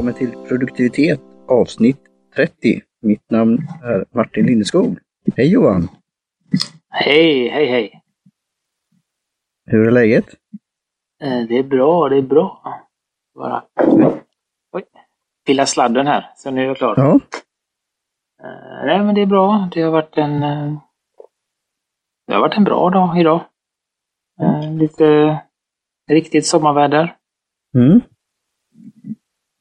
Välkommen till Produktivitet avsnitt 30. Mitt namn är Martin Lindeskog. Hej Johan! Hej, hej, hej! Hur är läget? Eh, Det är bra, det är bra. Bara... Oj! Pilla sladden här, så nu är jag klar. Ja, Eh, Nej, men det är bra. Det har varit en... eh, Det har varit en bra dag idag. Lite riktigt sommarväder. mm.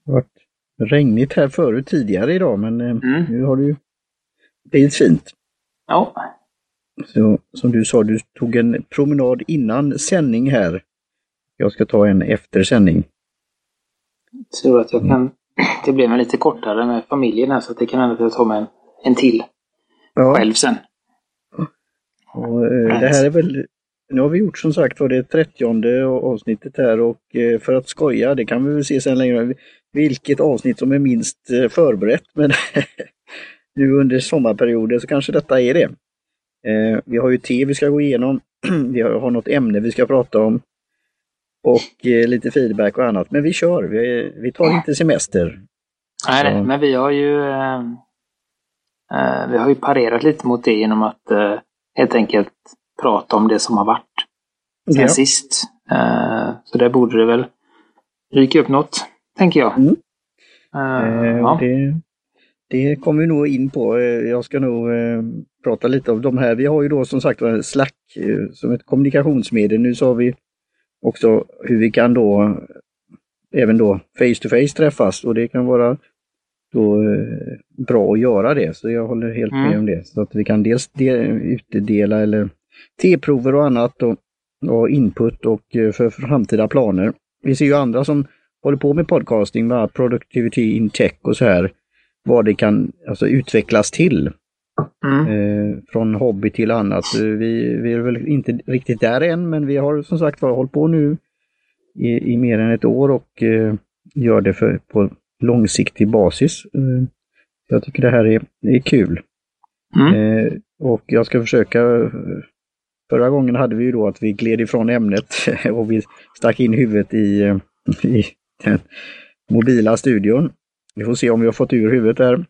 Det har varit regnigt här förut tidigare idag men eh, Mm. nu har det ju blivit fint. Ja, Så, som du sa, du tog en promenad innan sändning här. Jag ska ta en efter sändning. så att jag kan... Det blev en lite kortare med familjen här så det kan hända att jag tar med en, en till Ja, själv sen. och, eh, det här är väl, nu har vi gjort som sagt var det 30 avsnittet här och eh, för att skoja, det kan vi väl se sen längre, vilket avsnitt som är minst eh, förberett. Men nu under sommarperioden så kanske detta är det. Eh, vi har ju te vi ska gå igenom, vi har, något ämne vi ska prata om och lite feedback och annat. Men vi kör, vi, tar inte semester. Nej, nej, men vi har ju... Vi har ju parerat lite mot det genom att helt enkelt prata om det som har varit sen Ja. sist. Eh, så där borde det väl ryka upp något, tänker jag. Mm. Eh, ja. det, det kommer vi nog in på. Jag ska nog eh, prata lite om de här. Vi har ju då som sagt Slack eh, som ett kommunikationsmedel. Nu har vi också hur vi kan då även då face to face träffas och det kan vara då eh, bra att göra det. Så jag håller helt med Mm. om det. Så att vi kan dels de, utdela eller T-prover och annat och, och input och eh, för framtida planer. Vi ser ju andra som håller på med podcasting, bland annat Productivity in Tech och så här, vad det kan alltså, utvecklas till. Mm. Eh, från hobby till annat. Eh, Vi, vi är väl inte riktigt där än, men vi har som sagt var hållit på nu i, i mer än ett år och eh, gör det för, på långsiktig basis. Eh, jag tycker det här är, är kul. Mm. Eh, och jag ska försöka Förra gången hade vi ju då att vi gled ifrån ämnet och vi stack in huvudet i, i den mobila studion. Vi får se om vi har fått ur huvudet där.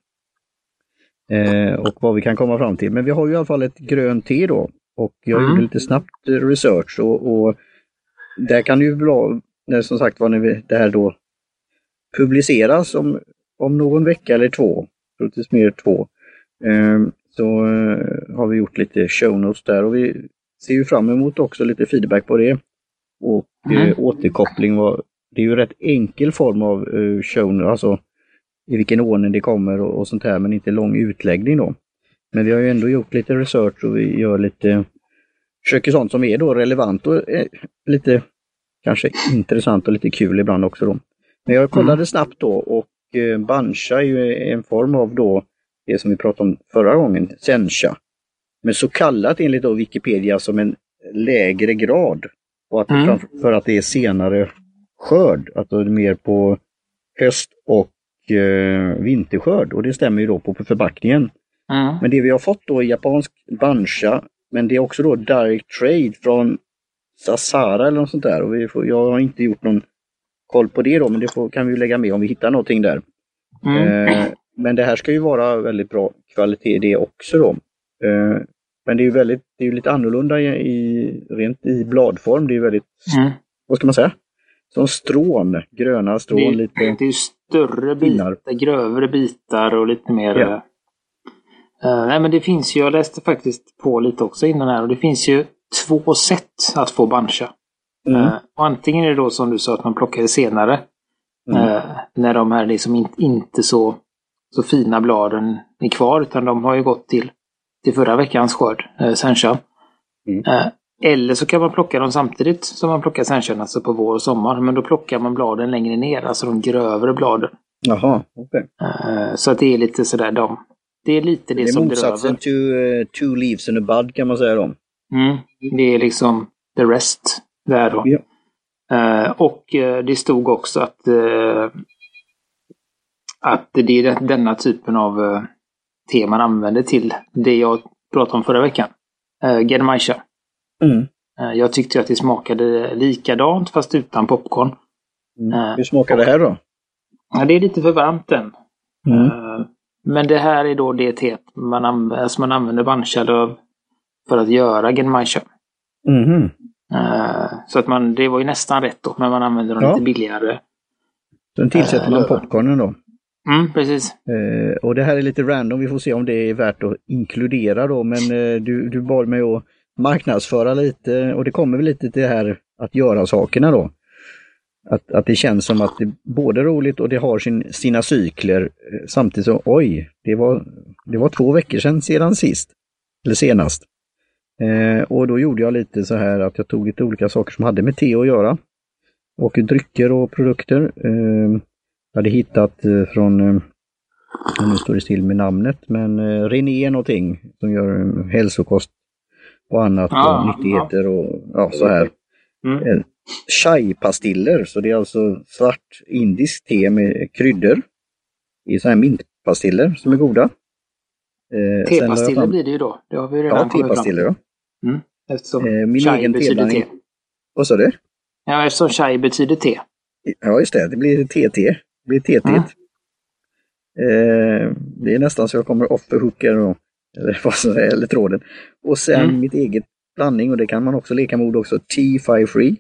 Eh, och vad vi kan komma fram till. Men vi har ju i alla fall ett grönt te då. Och jag Mm. gjorde lite snabbt research och, och där kan det ju bra, när, som sagt var, när vi, det här då publiceras om, om någon vecka eller två, troligtvis mer två, eh, så eh, har vi gjort lite show notes där och vi ser ju fram emot också lite feedback på det. Och Mm. eh, återkoppling. Var, det är ju rätt enkel form av eh, show alltså i vilken ordning det kommer och, och sånt här, men inte lång utläggning då. Men vi har ju ändå gjort lite research och vi gör lite, försöker sånt som är då relevant och eh, lite kanske intressant och lite kul ibland också då. Men jag kollade Mm. snabbt då och eh, Bansha är ju en form av då det som vi pratade om förra gången, Sencha. Men så kallat enligt då Wikipedia som en lägre grad. Och att Mm. för att det är senare skörd, att det är mer på höst och eh, vinterskörd. Och det stämmer ju då på förpackningen. Mm. Men det vi har fått då är japansk bansha, men det är också då direct trade från Sasara eller något sånt där. Och vi får, jag har inte gjort någon koll på det då, men det får, kan vi lägga med om vi hittar någonting där. Mm. Eh, men det här ska ju vara väldigt bra kvalitet det också då. Eh, men det är ju väldigt, det är ju lite annorlunda i, i, rent i bladform. Det är ju väldigt, Mm. vad ska man säga? Som strån, gröna strån Det, lite. det är större bitar, grövre bitar och lite mer... Ja. eh, nej men det finns ju, jag läste faktiskt på lite också innan här och det finns ju två sätt att få bancha. Mm. Och antingen är det då som du sa att man plockar det senare. Mm. Eh, när de här liksom in, inte så, så fina bladen är kvar utan de har ju gått till, till förra veckans skörd, eh, sencha. Mm. Eh, eller så kan man plocka dem samtidigt som man plockar senchan, alltså på vår och sommar. Men då plockar man bladen längre ner, alltså de grövre bladen. Jaha, okej. Eh, så att det är lite sådär de. Det är lite det, Det är som motsatsen dröver. to uh, two leaves and a bud kan man säga då. Mm, det är liksom the rest där då. Ja. Eh, och eh, det stod också att, eh, att det är den- denna typen av eh, te man använder till det jag pratade om förra veckan. Uh, Genmaisha. Mm. Eh, jag tyckte att det smakade likadant fast utan popcorn. Mm. Eh, Hur smakar det här då? Ja, det är lite för varmt än. Mm. Eh, Men det här är då det teet man, anv- alltså man använder banjalöv för att göra genmaisha. Mhm. Eh, Så att man, det var ju nästan rätt då, men man använder dem Ja. lite billigare. Sen tillsätter man popcornen då. Mm, precis. Eh, och det här är lite random, vi får se om det är värt att inkludera då, men eh, du, du bad mig att marknadsföra lite och det kommer väl lite till det här att göra sakerna då. Att, att det känns som att det är både roligt och det har sin, sina cykler eh, samtidigt som oj, det var, det var två veckor sedan sedan sist. Eller senast. Eh, och då gjorde jag lite så här att jag tog lite olika saker som hade med te att göra. Och drycker och produkter. Eh, jag hade hittat eh, från, eh, nu står det still med namnet, men eh, René någonting som gör hälsokost och annat Ah, och nyttigheter och ja, så här. Mm. Chai-pastiller, så det är alltså svart indiskt te med kryddor i så här mintpastiller som är goda. Eh, Tepastiller blir det ju då. Det har vi redan Ja, tepastiller ja. Mm. Eftersom Eh, min chai egen betyder teblandning. te. Vad sa du? Ja, eftersom chai betyder te. Ja, just det. Det blir TT. Blir. Mm. Eh, det är nästan så jag kommer off the hook eller, eller, vad som är, eller tråden. Och sen Mm. mitt eget blandning och det kan man också leka med ord också. T5 Free.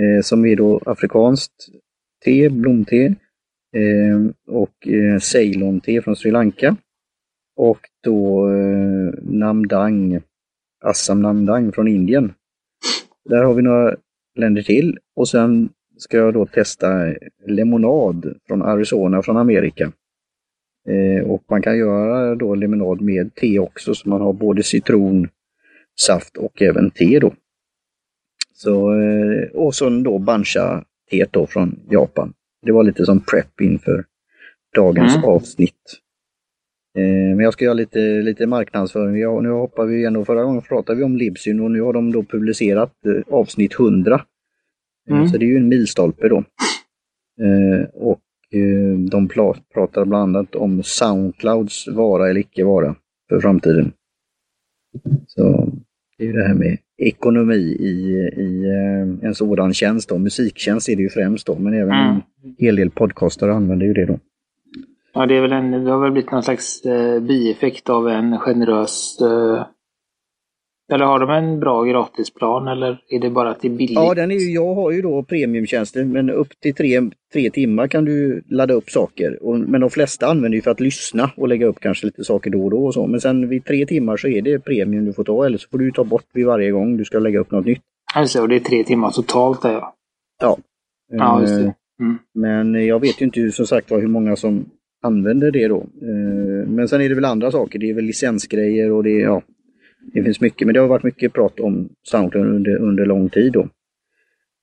Eh, som är då afrikanskt te, blomte. Eh, och eh, Ceylon-te från Sri Lanka. Och då eh, Namdang, Assam Namdang från Indien. Där har vi några länder till. Och sen ska jag då testa lemonad från Arizona från Amerika. Eh, och man kan göra då lemonad med te också så man har både citron, saft och även te då. Så, eh, och så då bancha teet då från Japan. Det var lite som prep inför dagens Mm. avsnitt. Eh, men jag ska göra lite, lite marknadsföring. Ja, nu hoppar vi igen och förra gången pratade vi om Libsyn och nu har de då publicerat eh, avsnitt 100. Eh, Mm. Så det är ju en milstolpe då. Eh, och eh, de pratar bland annat om Soundclouds vara eller icke vara för framtiden. Så det är ju det här med ekonomi i, i eh, en sådan tjänst då. Musiktjänst är det ju främst då, men även Mm. en hel del podcastare använder ju det då. Ja, det, är väl en, det har väl blivit någon slags eh, bieffekt av en generös... Eh, eller har de en bra gratisplan eller är det bara är billigt? Ja, den är ju, jag har ju då premiumtjänster, men upp till tre, tre timmar kan du ladda upp saker. Och, men de flesta använder ju för att lyssna och lägga upp kanske lite saker då och då och så. Men sen vid tre timmar så är det premium du får ta, eller så får du ta bort vid varje gång du ska lägga upp något nytt. Alltså, och det är tre timmar totalt där ja. Ja. Ja, just Eh, det. Mm. Men jag vet ju inte som sagt var hur många som använder det då. Eh, Men sen är det väl andra saker. Det är väl licensgrejer och det, är- ja, det finns mycket. Men det har varit mycket prat om Soundcloud under, under lång tid då.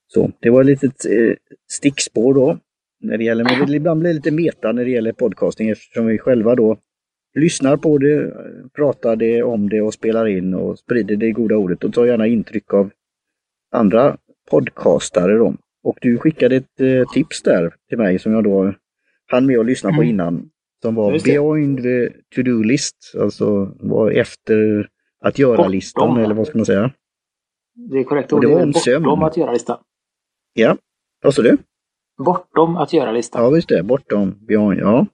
Så det var ett litet eh, stickspår då. När det gäller, men det ibland blir det lite meta när det gäller podcasting eftersom vi själva då lyssnar på det, pratar det om det och spelar in och sprider det goda ordet och tar gärna intryck av andra podcastare då. Och du skickade ett eh, tips där till mig som jag då hann med att lyssna på Mm. innan. Som var. Beyond the to-do list, alltså var efter att göra-listan eller vad ska man säga? Det är korrekt Och det var om sömn. bortom att göra-listan. Ja, vad sa du? Bortom att göra-listan. Ja, visst det. Bortom Beyond, ja.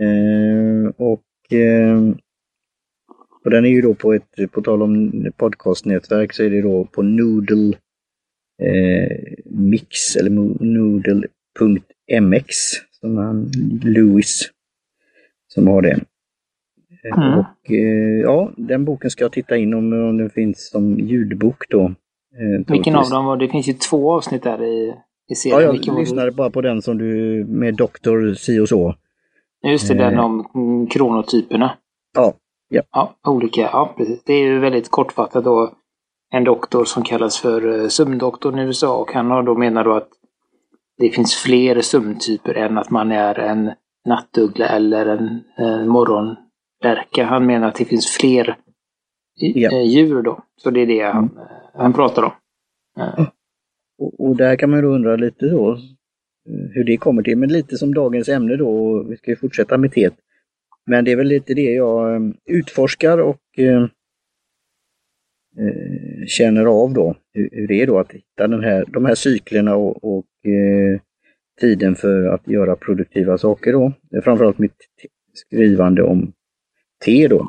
Eh, och, eh, och den är ju då på ett, på tal om podcastnätverk så är det då på Noodle eh, Mix eller Noodle.mx som han, Louis som har det. Eh, Mm. Och eh, ja, den boken ska jag titta in om, om den finns som ljudbok då. Eh, Vilken av dem var det? finns ju två avsnitt där i, i serien. Ja, jag Vilken lyssnade bara på den som du med Doktor si och så. Just det, den Eh. om mm, kronotyperna. Ja, ja. Ja, olika. Ja, precis. Det är ju väldigt kortfattat då. En doktor som kallas för sömndoktorn i USA och han har då menar då att det finns fler sömntyper än att man är en nattuggla eller en, en morgonlärka. Han menar att det finns fler i- Ja. eh, djur då. Så det är det han, eh, han pratar om. Eh, Och, och där kan man då undra lite då eh, hur det kommer till. Men lite som dagens ämne då, vi ska ju fortsätta med teet. Men det är väl lite det jag eh, utforskar och eh, eh, känner av då. Hur, hur det är då att hitta den här, de här cyklerna och, och eh, tiden för att göra produktiva saker då. Det är framförallt mitt skrivande om te då.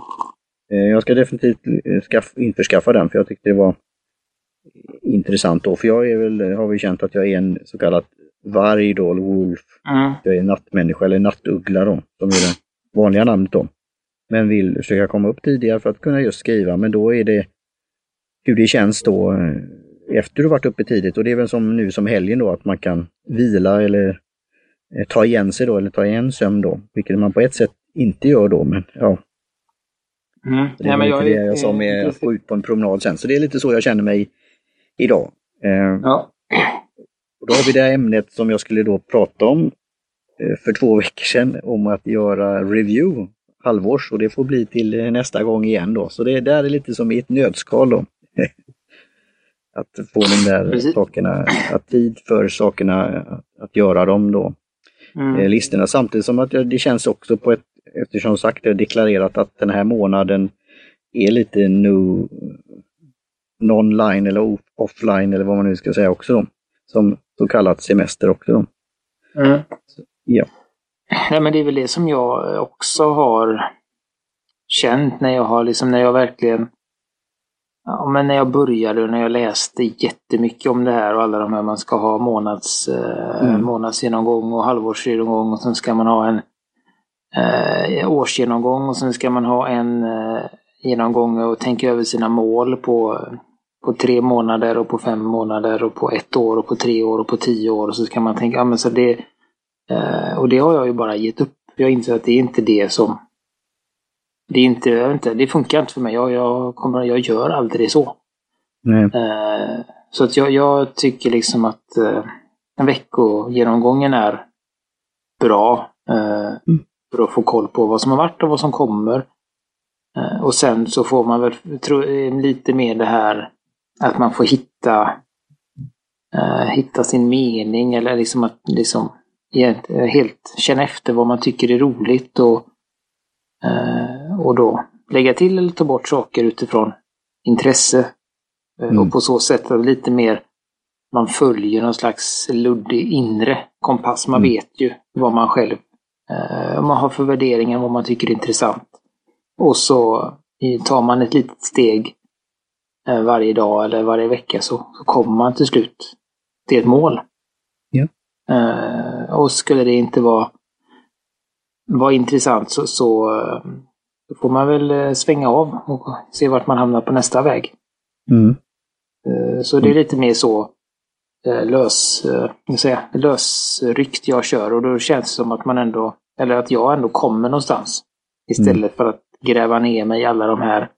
Eh, jag ska definitivt skaff, införskaffa den för jag tyckte det var intressant då. För jag är väl, har vi känt att jag är en så kallad varg då, wolf. Mm. Jag är nattmänniska eller nattuggla då, som är det vanliga namnet då. Men vill försöka komma upp tidigare för att kunna just skriva, men då är det hur det känns då eh, efter du varit uppe tidigt och det är väl som nu som helgen då att man kan vila eller eh, ta igen sig då eller ta igen sömn då, vilket man på ett sätt inte gör då men ja. Mm. Det är ja, men jag, jag sa med att gå ut på en promenad sen, så det är lite så jag känner mig idag. Eh, ja. Och då har vi det ämnet som jag skulle då prata om eh, för två veckor sedan om att göra review halvårs och det får bli till nästa gång igen då. Så det där är lite som i ett nötskal då. att få de där Precis. sakerna, att tid för sakerna, att, att göra dem då. Mm. Eh, listorna samtidigt som att det känns också på ett, eftersom sagt det deklarerat att den här månaden är lite nu non-line eller offline eller vad man nu ska säga också då. Som så kallat semester också då. Mm. Så, ja. Nej men det är väl det som jag också har känt när jag har liksom, när jag verkligen Ja, men när jag började och när jag läste jättemycket om det här och alla de här man ska ha månads, eh, mm. månadsgenomgång och halvårsgenomgång och sen ska man ha en eh, årsgenomgång och sen ska man ha en eh, genomgång och tänka över sina mål på, på tre månader och på fem månader och på ett år och på tre år och på tio år. Och så ska man tänka, ja men så det, eh, och det har jag ju bara gett upp. Jag inser att det är inte det som det är inte, jag inte, det funkar inte för mig. Jag, jag, kommer, jag gör aldrig så. Eh, så att jag, jag, tycker liksom att eh, veckogenomgången är bra. Eh, mm. För att få koll på vad som har varit och vad som kommer. Eh, och sen så får man väl tro, lite mer det här att man får hitta eh, hitta sin mening eller liksom att liksom helt känna efter vad man tycker är roligt och Eh, och då lägga till eller ta bort saker utifrån intresse. Eh, mm. Och på så sätt lite mer man följer någon slags luddig inre kompass. Man mm. vet ju vad man själv eh, man har för värderingar, vad man tycker är intressant. Och så tar man ett litet steg eh, varje dag eller varje vecka så, så kommer man till slut till ett mål. Ja. Eh, och skulle det inte vara var intressant så, så får man väl svänga av och se vart man hamnar på nästa väg. Mm. Så det är lite mer så lös, jag säga, lösryckt jag kör och då känns det som att man ändå, eller att jag ändå kommer någonstans. Istället mm. för att gräva ner mig i alla de här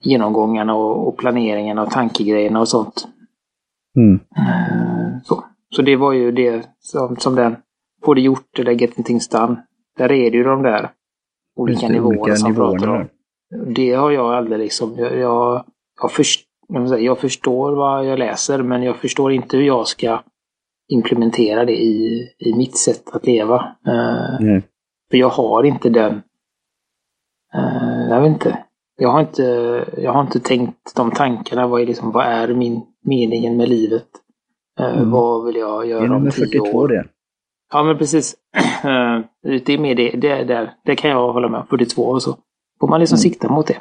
genomgångarna och, och planeringarna och tankegrejerna och sånt. Mm. Så. så det var ju det som, som den Få det gjort eller Get things done. Där är det ju de där olika nivåerna som pratar om. Det har jag aldrig liksom, jag, jag, jag, först, jag förstår vad jag läser men jag förstår inte hur jag ska implementera det i, i mitt sätt att leva. Uh, För jag har inte den, uh, jag vet inte, jag har inte, jag har inte tänkt de tankarna. Vad är, liksom, vad är min meningen med livet? Uh, mm. Vad vill jag göra om tio 42 år? Det. Ja, men precis. Eh, det är mer det, det, där, det kan jag hålla med 42 och så. Får man liksom mm. sikta mot det.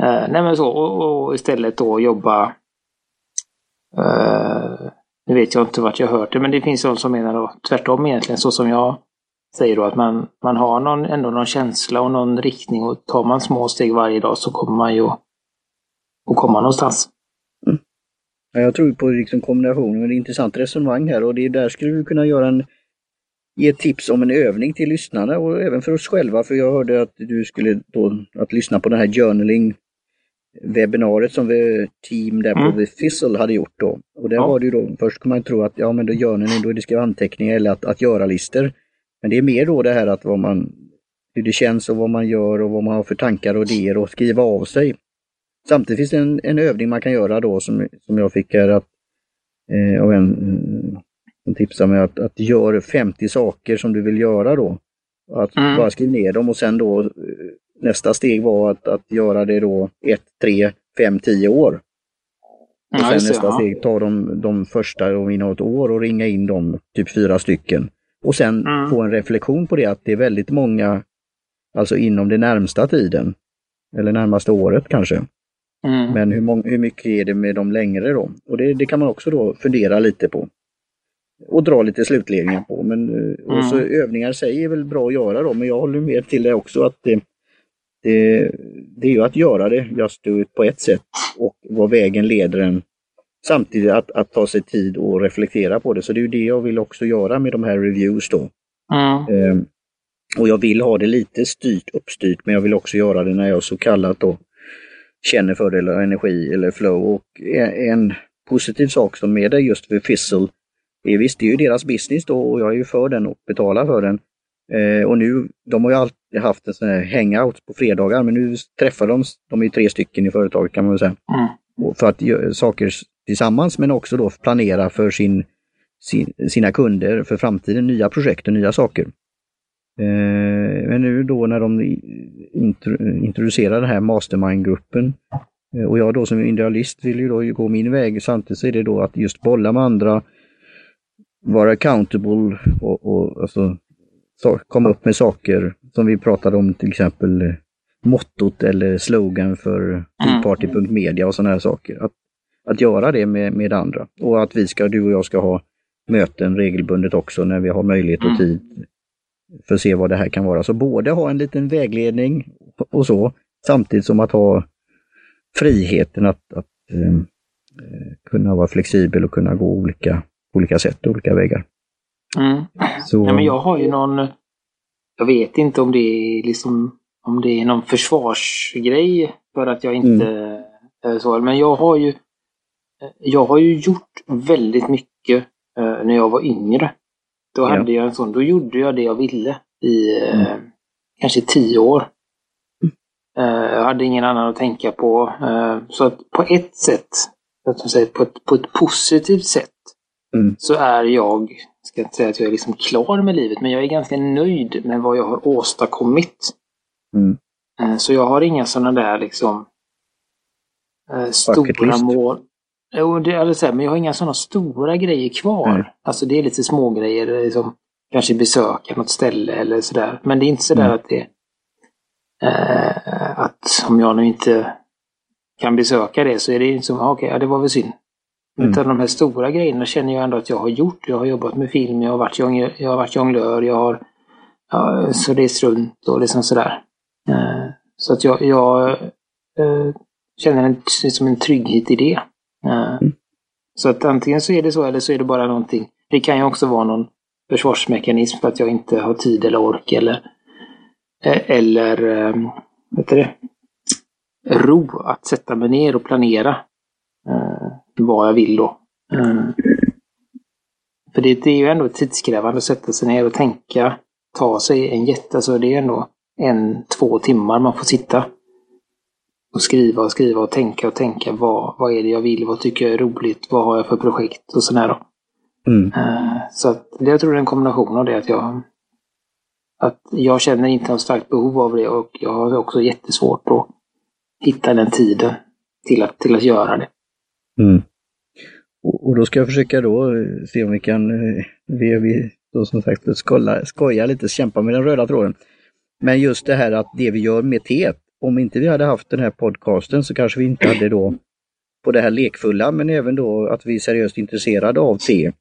Uh, nej men så, och, och, istället då jobba uh, nu vet jag inte vart jag hört det, men det finns de som menar då tvärtom egentligen, så som jag säger då, att man, man har någon, ändå någon känsla och någon riktning och tar man små steg varje dag så kommer man ju att komma någonstans. Mm. Ja, jag tror på liksom kombinationen, det är intressant resonemang här och det är där skulle vi kunna göra en ge tips om en övning till lyssnarna och även för oss själva. För jag hörde att du skulle då att lyssna på den här journaling webbinariet som vi team där på mm. The Fizzle hade gjort då. Och där ja. var det ju då, först kan man tro att ja men då journaling, då är det skriva anteckningar eller att, att göra listor. Men det är mer då det här att vad man, hur det känns och vad man gör och vad man har för tankar och idéer och skriva av sig. Samtidigt finns det en, en övning man kan göra då som, som jag fick här att, eh, av en som tipsar mig att, att gör 50 saker som du vill göra då. Att mm. bara skriv ner dem och sen då eh, nästa steg var att, att göra det då 1, 3, 5, 10 år. Och sen nästa steg ta de, de första om inom ett år och ringa in dem, typ fyra stycken. Och sen mm. få en reflektion på det att det är väldigt många, alltså inom den närmsta tiden, eller närmaste året kanske. Mm. Men hur, hur mycket är det med de längre då? Och det, det kan man också då fundera lite på. Och dra lite slutledningar på. Men mm. och så övningar i sig är väl bra att göra då, men jag håller med till det också att det, det, det är ju att göra det just på ett sätt och vad vägen leder en samtidigt att, att ta sig tid och reflektera på det. Så det är ju det jag vill också göra med de här reviews då. Mm. Ehm, och jag vill ha det lite styrt, uppstyrt, men jag vill också göra det när jag så kallat då känner för det eller energi eller flow. Och en positiv sak som är det just för Fizzle är visst, det är ju deras business då och jag är ju för den och betalar för den. Eh, och nu, de har ju alltid haft en sån här hangout på fredagar, men nu träffar de, de är ju tre stycken i företaget kan man väl säga. Mm. För att göra saker tillsammans, men också då planera för sin, sin, sina kunder för framtiden, nya projekt och nya saker. Eh, men nu då när de introducerar den här mastermind-gruppen eh, och jag då som individualist vill ju då gå min väg. Samtidigt så är det då att just bolla med andra, vara accountable och, och alltså, så, komma upp med saker som vi pratade om till exempel eh, mottot eller slogan för teamparty.media och sådana här saker. Att, att göra det med, med andra och att vi ska, du och jag ska ha möten regelbundet också när vi har möjlighet och mm. tid för att se vad det här kan vara. Så både ha en liten vägledning och så, samtidigt som att ha friheten att, att eh, kunna vara flexibel och kunna gå olika, olika sätt, olika vägar. Mm. Så... Ja, men jag har ju någon, jag vet inte om det är liksom om det är någon försvarsgrej för att jag inte mm. så, men jag har ju jag har ju gjort väldigt mycket eh, när jag var yngre. Då ja. hade jag en sån, då gjorde jag det jag ville i eh, mm. kanske tio år. Eh, jag hade ingen annan att tänka på. Eh, så att på ett sätt, att säga, på, ett, på ett positivt sätt, mm. så är jag, ska inte säga att jag är liksom klar med livet, men jag är ganska nöjd med vad jag har åstadkommit. Mm. Eh, så jag har inga sådana där liksom eh, stora mål. Jo, det är så här, men jag har inga sådana stora grejer kvar. Mm. Alltså det är lite små grejer, liksom, kanske besöka något ställe eller sådär. Men det är inte sådär mm. att det eh, att om jag nu inte kan besöka det så är det inte som, okej, okay, ja, det var väl synd. Mm. Utan de här stora grejerna känner jag ändå att jag har gjort. Jag har jobbat med film, jag har varit, jonglör, jag har, varit jonglör, jag har ja, så rest runt och liksom sådär. Eh, så att jag, jag eh, känner en, liksom en trygghet i det. Mm. Så att antingen så är det så eller så är det bara någonting. Det kan ju också vara någon försvarsmekanism för att jag inte har tid eller ork eller eh, eller vet du det, ro att sätta mig ner och planera eh, vad jag vill då. Mm. För det, det, är ju ändå tidskrävande att sätta sig ner och tänka, ta sig en jätte, alltså det är ändå en, två timmar man får sitta och skriva och skriva och tänka och tänka vad, vad är det jag vill, vad tycker jag är roligt, vad har jag för projekt och sådär då. Mm. Uh, så att det, jag tror det är en kombination av det att jag att jag känner inte något starkt behov av det och jag har också jättesvårt att hitta den tiden till att, till att göra det. Mm. Och, och, då ska jag försöka då se om vi kan, eh, vi, vi då som sagt skolla, skoja lite, kämpa med den röda tråden. Men just det här att det vi gör med teet, om inte vi hade haft den här podcasten så kanske vi inte hade då på det här lekfulla men även då att vi är seriöst intresserade av te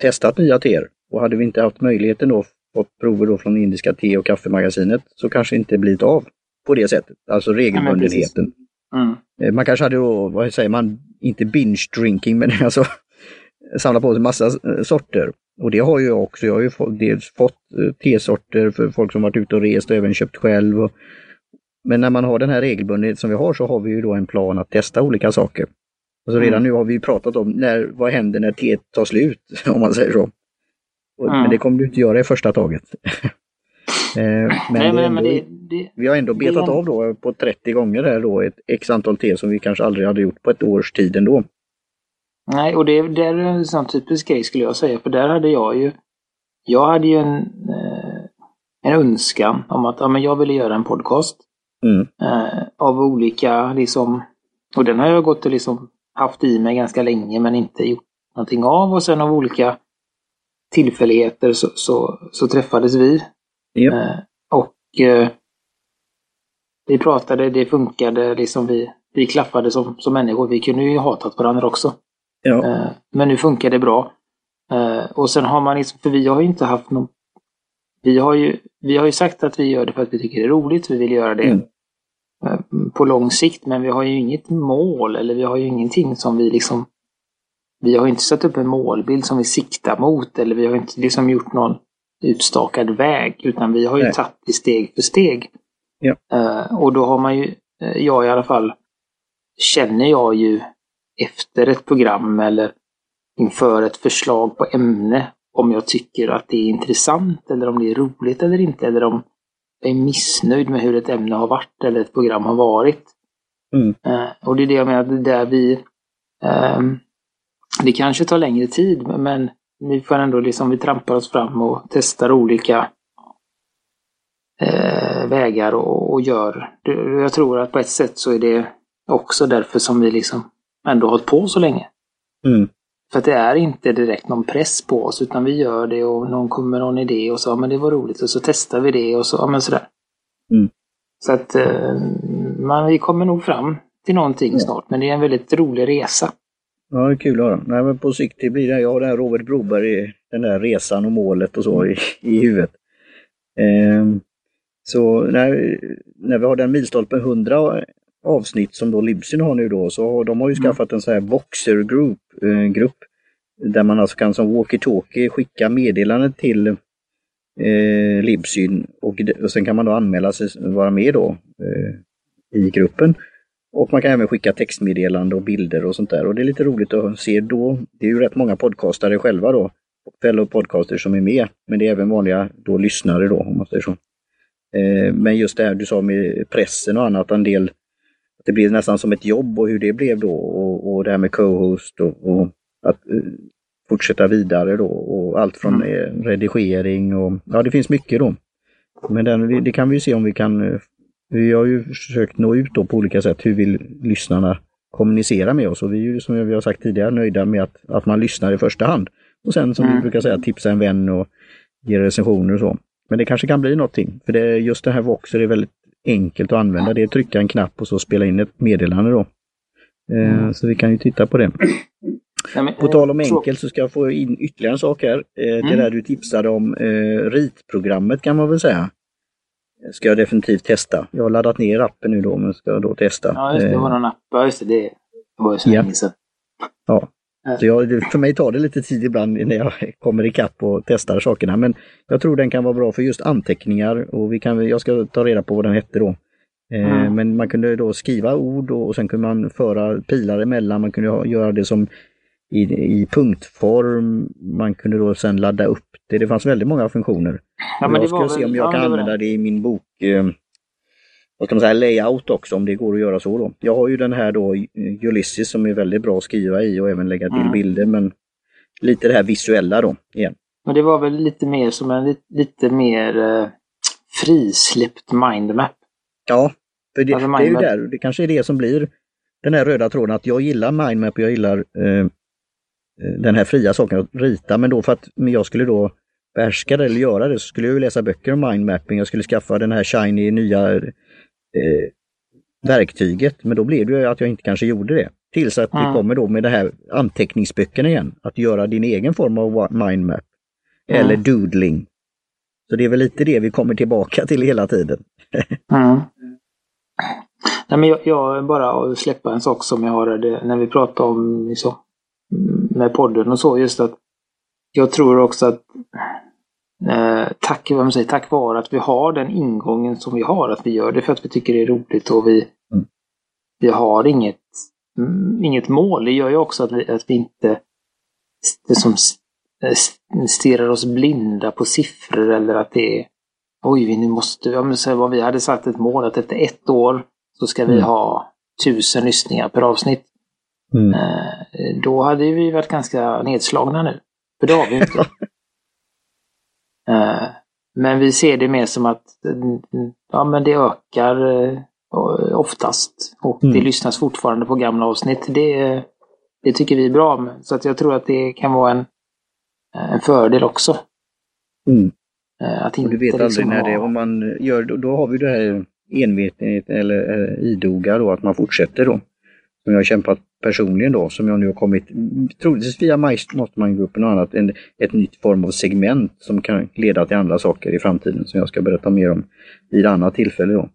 testat nya teer. Och hade vi inte haft möjligheten då fått prover då från Indiska te och kaffemagasinet så kanske inte blivit av på det sättet. Alltså regelbundenheten. Mm. Eh, man kanske hade då, vad säger man, inte binge drinking men alltså samla på sig massa eh, sorter. Och det har jag också. Jag har ju fått, dels fått eh, tesorter för folk som varit ute och rest och även köpt själv. Men när man har den här regelbundenheten som vi har så har vi ju då en plan att testa olika saker. Alltså redan mm. nu har vi pratat om när, vad händer när teet tar slut, om man säger så. Mm. Men det kommer du inte göra i första taget. Eh, men, Nej, men, men det, det, vi har ändå betat det, av då på 30 gånger här då ett x antal te som vi kanske aldrig hade gjort på ett års tid ändå. Nej, och det, det är en sån typisk grej skulle jag säga, för där hade jag ju Jag hade ju en, eh, en önskan om att ja, men jag ville göra en podcast. Mm. Eh, av olika, liksom, och den har jag gått och liksom haft i mig ganska länge men inte gjort någonting av och sen av olika tillfälligheter så, så, så träffades vi. Ja. Eh, och eh, vi pratade, det funkade, liksom vi, vi klaffade som, som människor. Vi kunde ju hatat varandra också. Ja. Eh, men nu funkar det bra. Och sen har man liksom, för vi har ju inte haft någon... Vi har ju, vi har ju sagt att vi gör det för att vi tycker det är roligt, vi vill göra det Mm. på lång sikt, men vi har ju inget mål eller vi har ju ingenting som vi liksom... Vi har inte satt upp en målbild som vi siktar mot eller vi har inte liksom gjort någon utstakad väg, utan vi har ju Nej. tagit det steg för steg. Ja. Eh, och då har man ju, eh, jag i alla fall, känner jag ju efter ett program eller inför ett förslag på ämne om jag tycker att det är intressant eller om det är roligt eller inte eller om jag är missnöjd med hur ett ämne har varit eller ett program har varit. Mm. Eh, och det är det jag menar, det där vi... ehm, det kanske tar längre tid men vi får ändå liksom, vi trampar oss fram och testar olika eh, vägar och, och gör. Jag tror att på ett sätt så är det också därför som vi liksom ändå hållit på så länge. Mm. För att det är inte direkt någon press på oss utan vi gör det och någon kommer med någon idé och så, ja men det var roligt och så testar vi det och så, ja men sådär. Mm. Så att eh, man, vi kommer nog fram till någonting Ja. snart men det är en väldigt rolig resa. Ja, det är kul att höra. Nej, men på sikt det blir det. Jag har den här Robert Broberg, den där resan och målet och så i, i huvudet. Ehm, så när, när vi har den milstolpen 100 avsnitt som då Libsyn har nu då, så har, de har ju Mm. skaffat en sån här Voxer group, eh, grupp där man alltså kan som walkie-talkie skicka meddelanden till eh, Libsyn och, och sen kan man då anmäla sig vara med då eh, i gruppen. Och man kan även skicka textmeddelande och bilder och sånt där. Och det är lite roligt att se då. Det är ju rätt många podcastare själva då. Fellow podcasters som är med. Men det är även vanliga då lyssnare då, om man säger så. Eh, men just det här du sa med pressen och annat, en del att det blir nästan som ett jobb och hur det blev då och, och det här med co-host och, och att eh, fortsätta vidare då och allt från eh, redigering och ja det finns mycket då. Men den, det kan vi se om vi kan eh, vi har ju försökt nå ut då på olika sätt. Hur vill lyssnarna kommunicera med oss? Och vi är ju som vi har sagt tidigare nöjda med att, att man lyssnar i första hand. Och sen som vi Mm. brukar säga, tipsa en vän och ge recensioner och så. Men det kanske kan bli någonting. För det, just det här Voxer är väldigt enkelt att använda. Det är att trycka en knapp och så spela in ett meddelande då. Eh, Mm. Så vi kan ju titta på det. Nej, men, På tal om eh, så- enkelt så ska jag få in ytterligare en sak här. Eh, Det Mm. där du tipsade om, eh, ritprogrammet kan man väl säga. Ska jag definitivt testa. Jag har laddat ner appen nu då, men ska då testa. Ja, just det. Det var Eh, någon app. Ja, just det. Det var ju så Ja. länge sedan. Ja. Så jag, för mig tar det lite tid ibland när jag kommer ikapp och testar sakerna. Men jag tror den kan vara bra för just anteckningar och vi kan, jag ska ta reda på vad den hette då. Eh, Mm. Men man kunde då skriva ord och, och sen kunde man föra pilar emellan. Man kunde göra det som i, i punktform. Man kunde då sen ladda upp det. Det fanns väldigt många funktioner. Ja, men jag ska se om jag ja, kan använda det. i min bok. Eh, vad ska man säga, layout också om det går att göra så då. Jag har ju den här då eh, Ulysses som är väldigt bra att skriva i och även lägga till Mm. bilder men lite det här visuella då igen. Men det var väl lite mer som en lite, lite mer eh, frisläppt mindmap. Ja, för det, Alltså det är ju mindmap. där, det kanske är det som blir den här röda tråden att jag gillar mindmap och jag gillar eh, den här fria saken att rita men då för att jag skulle då behärska det eller göra det så skulle jag ju läsa böcker om mindmapping. Jag skulle skaffa den här shiny nya eh, verktyget men då blev det ju att jag inte kanske gjorde det. Tills att Mm. vi kommer då med det här anteckningsböckerna igen. Att göra din egen form av mindmap. Mm. Eller doodling. Så det är väl lite det vi kommer tillbaka till hela tiden. Mm. Nej, men jag, jag bara släppa en sak som jag har det, när vi pratar om liksom, mm, med podden och så, just att jag tror också att eh, tack, vad man säger, tack vare att vi har den ingången som vi har, att vi gör det för att vi tycker det är roligt och vi, Mm. vi har inget, mm, inget mål. Det gör ju också att vi, att vi inte det som s- eh, stirrar oss blinda på siffror eller att det är Oj, vi nu måste, ja, men så vad vi hade satt ett mål att efter ett år så ska vi Mm. ha tusen lyssningar per avsnitt. Mm. Eh, då hade vi varit ganska nedslagna nu. För det har vi inte. eh, men vi ser det mer som att ja, men det ökar eh, oftast. Och det Mm. lyssnas fortfarande på gamla avsnitt. Det, det tycker vi är bra. Så att jag tror att det kan vara en, en fördel också. Mm. Att inte och du vet aldrig liksom när det, om man gör, då, då har vi det här envetenhet eller idoga då, att man fortsätter då. Som jag har kämpat personligen då, som jag nu har kommit, troligtvis via Mastermind-gruppen och annat, en, ett nytt form av segment som kan leda till andra saker i framtiden som jag ska berätta mer om vid annat tillfälle då.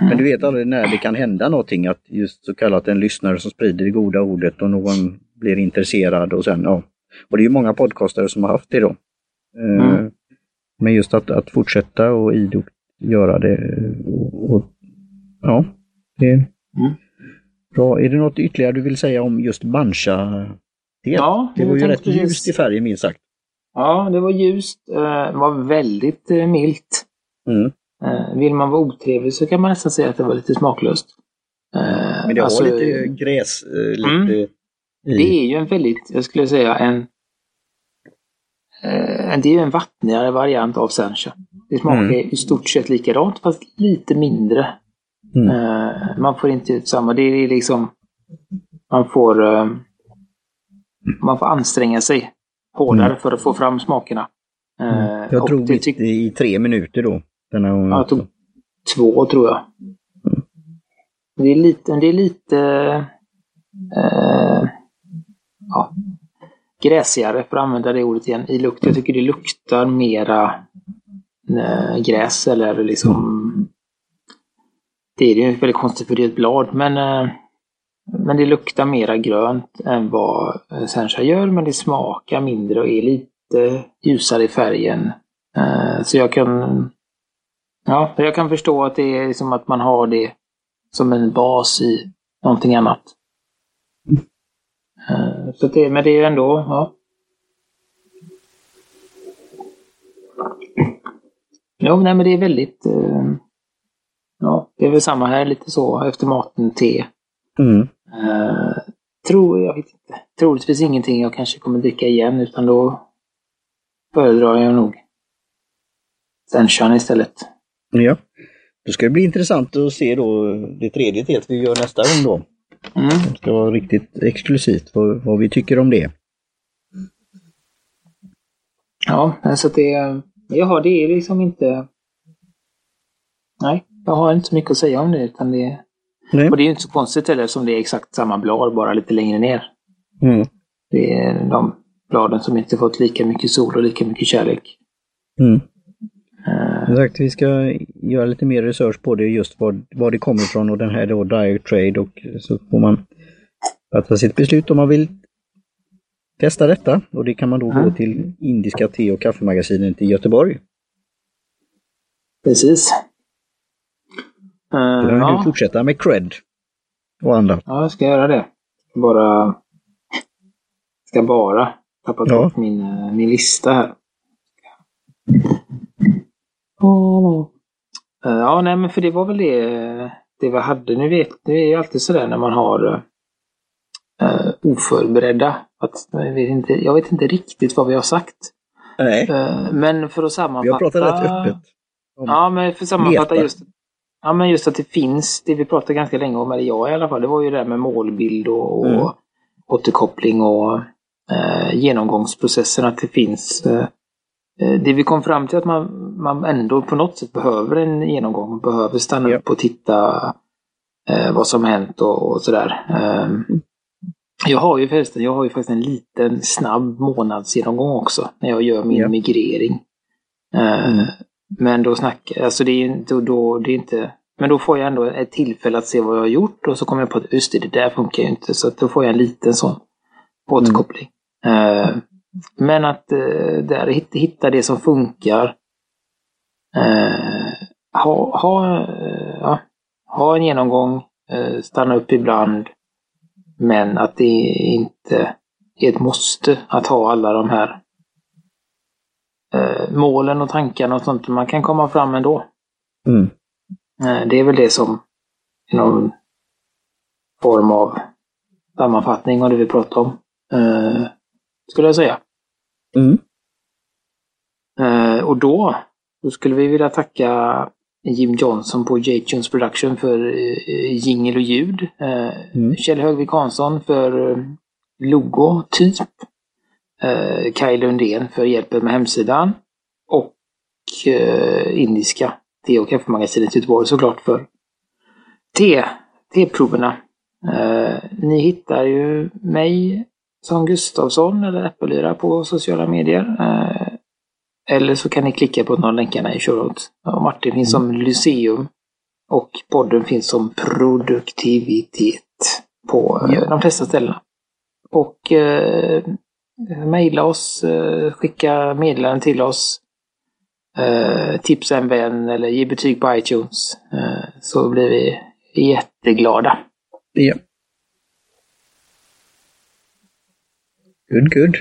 Men du vet aldrig när det kan hända någonting, att just så kallat en lyssnare som sprider det goda ordet och någon blir intresserad och sen, ja. Och det är ju många podcastare som har haft det då. Eh, mm. Men just att, att fortsätta och idogt göra det. Och, och ja, det mm. Bra. Är det något ytterligare du vill säga om just Bancha? Det, ja, det var ju rätt ljust just... i färgen minst sagt. Ja, det var ljust. Det eh, var väldigt eh, milt. Mm. Eh, vill man vara otrevlig så kan man nästan säga att det var lite smaklöst. Men det har alltså, lite gräs, lite mm. Det är ju en väldigt, jag skulle säga en det är ju en vattnigare variant av Sencha. Det smakar mm. i stort sett likadant fast lite mindre. Mm. Uh, man får inte ut samma. Det är liksom... Man får... Uh, man får anstränga sig hårdare mm. för att få fram smakerna. Uh, jag tror det i tre minuter då. Denna gången ja, jag tog två tror jag. Mm. Det är lite... Det är lite ja, gräsigare, för att använda det ordet igen, i lukt. Jag tycker det luktar mera gräs eller liksom... Det är ju väldigt konstigt för det är ett blad, men, eh, men det luktar mera grönt än vad eh, Sencha gör, men det smakar mindre och är lite ljusare i färgen. Eh, så jag kan... Ja, jag kan förstå att det är liksom att man har det som en bas i någonting annat. Så det, men det är ju ändå, ja. Jo, nej men det är väldigt... Eh, ja, det är väl samma här, lite så efter maten, te. Mm. Uh, tror, jag vet inte. Troligtvis ingenting jag kanske kommer dricka igen, utan då föredrar jag nog Senchan istället. Ja. Då ska det bli intressant att se då det tredje teet vi gör nästa gång då. Mm. Det ska vara riktigt exklusivt vad, vad vi tycker om det. Ja, så det, jaha, det är liksom inte... Nej, jag har inte så mycket att säga om det. Utan det Nej. Och det är inte så konstigt heller som det är exakt samma blad, bara lite längre ner. Mm. Det är de bladen som inte fått lika mycket sol och lika mycket kärlek. Mm. Som sagt, vi ska göra lite mer research på det, just var, var det kommer ifrån och den här då Dire Trade och så får man fatta sitt beslut om man vill testa detta. Och det kan man då mm. gå till Indiska te och kaffemagasinet i Göteborg. Precis. Uh, kan ja. du fortsätta med cred och andra. Ja, jag ska göra det. Bara... Ska bara tappa ja. bort min, eh, min lista här. Oh. Ja, nej men för det var väl det, det vi hade. Nu vet, det är ju alltid sådär när man har uh, oförberedda. Att, jag, vet inte, jag vet inte riktigt vad vi har sagt. Nej. Uh, men för att sammanfatta. Vi har pratat rätt öppet. Ja, men för att sammanfatta just Ja, men just att det finns, det vi pratade ganska länge om, eller jag i alla fall, det var ju det där med målbild och, och mm. återkoppling och eh, genomgångsprocessen, att det finns eh, Eh, det vi kom fram till att man, man ändå på något sätt behöver en genomgång. Man behöver stanna ja. upp och titta eh, vad som hänt och, och sådär. Eh, jag har ju förresten, jag har ju faktiskt en liten snabb månadsgenomgång också när jag gör min ja. migrering. Eh. Men då snackar, alltså det är inte, då, det är inte, men då får jag ändå ett tillfälle att se vad jag har gjort och så kommer jag på att just det, det där funkar ju inte. Så då får jag en liten sån återkoppling. Mm. Men att eh, där hitta det som funkar. Eh, ha, ha, ja, ha en genomgång, stanna upp ibland. Men att det inte är ett måste att ha alla de här målen och tankarna och sånt. Man kan komma fram ändå. Mm. Eh, det är väl det som är någon form av sammanfattning av det vi pratar om. Eh, skulle jag säga. Mm. Eh, och då, då skulle vi vilja tacka Jim Johnson på J-Tunes Production för eh, jingel och ljud. Eh, mm. Kjell Högvik Hansson för eh, logo, typ. Eh, Kaj Lundén för hjälpen med hemsidan. Och eh, Indiska te och kaffemagasinet Göteborg såklart för te, teproverna. Eh, ni hittar ju mig som Gustavsson eller Äppelyra på sociala medier. Eh, eller så kan ni klicka på någon av länkarna i shownotes. Martin finns mm. som Lyceum och podden finns som produktivitet på eh, ja. de flesta ställena. Och eh, mejla oss, eh, skicka meddelanden till oss, eh, tipsa en vän eller ge betyg på iTunes. Eh, så blir vi jätteglada. Ja. Good, good.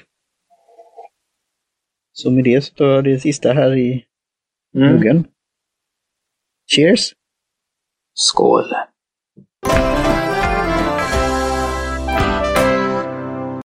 Så med det så tar jag det sista här i mm. Cheers! Skål!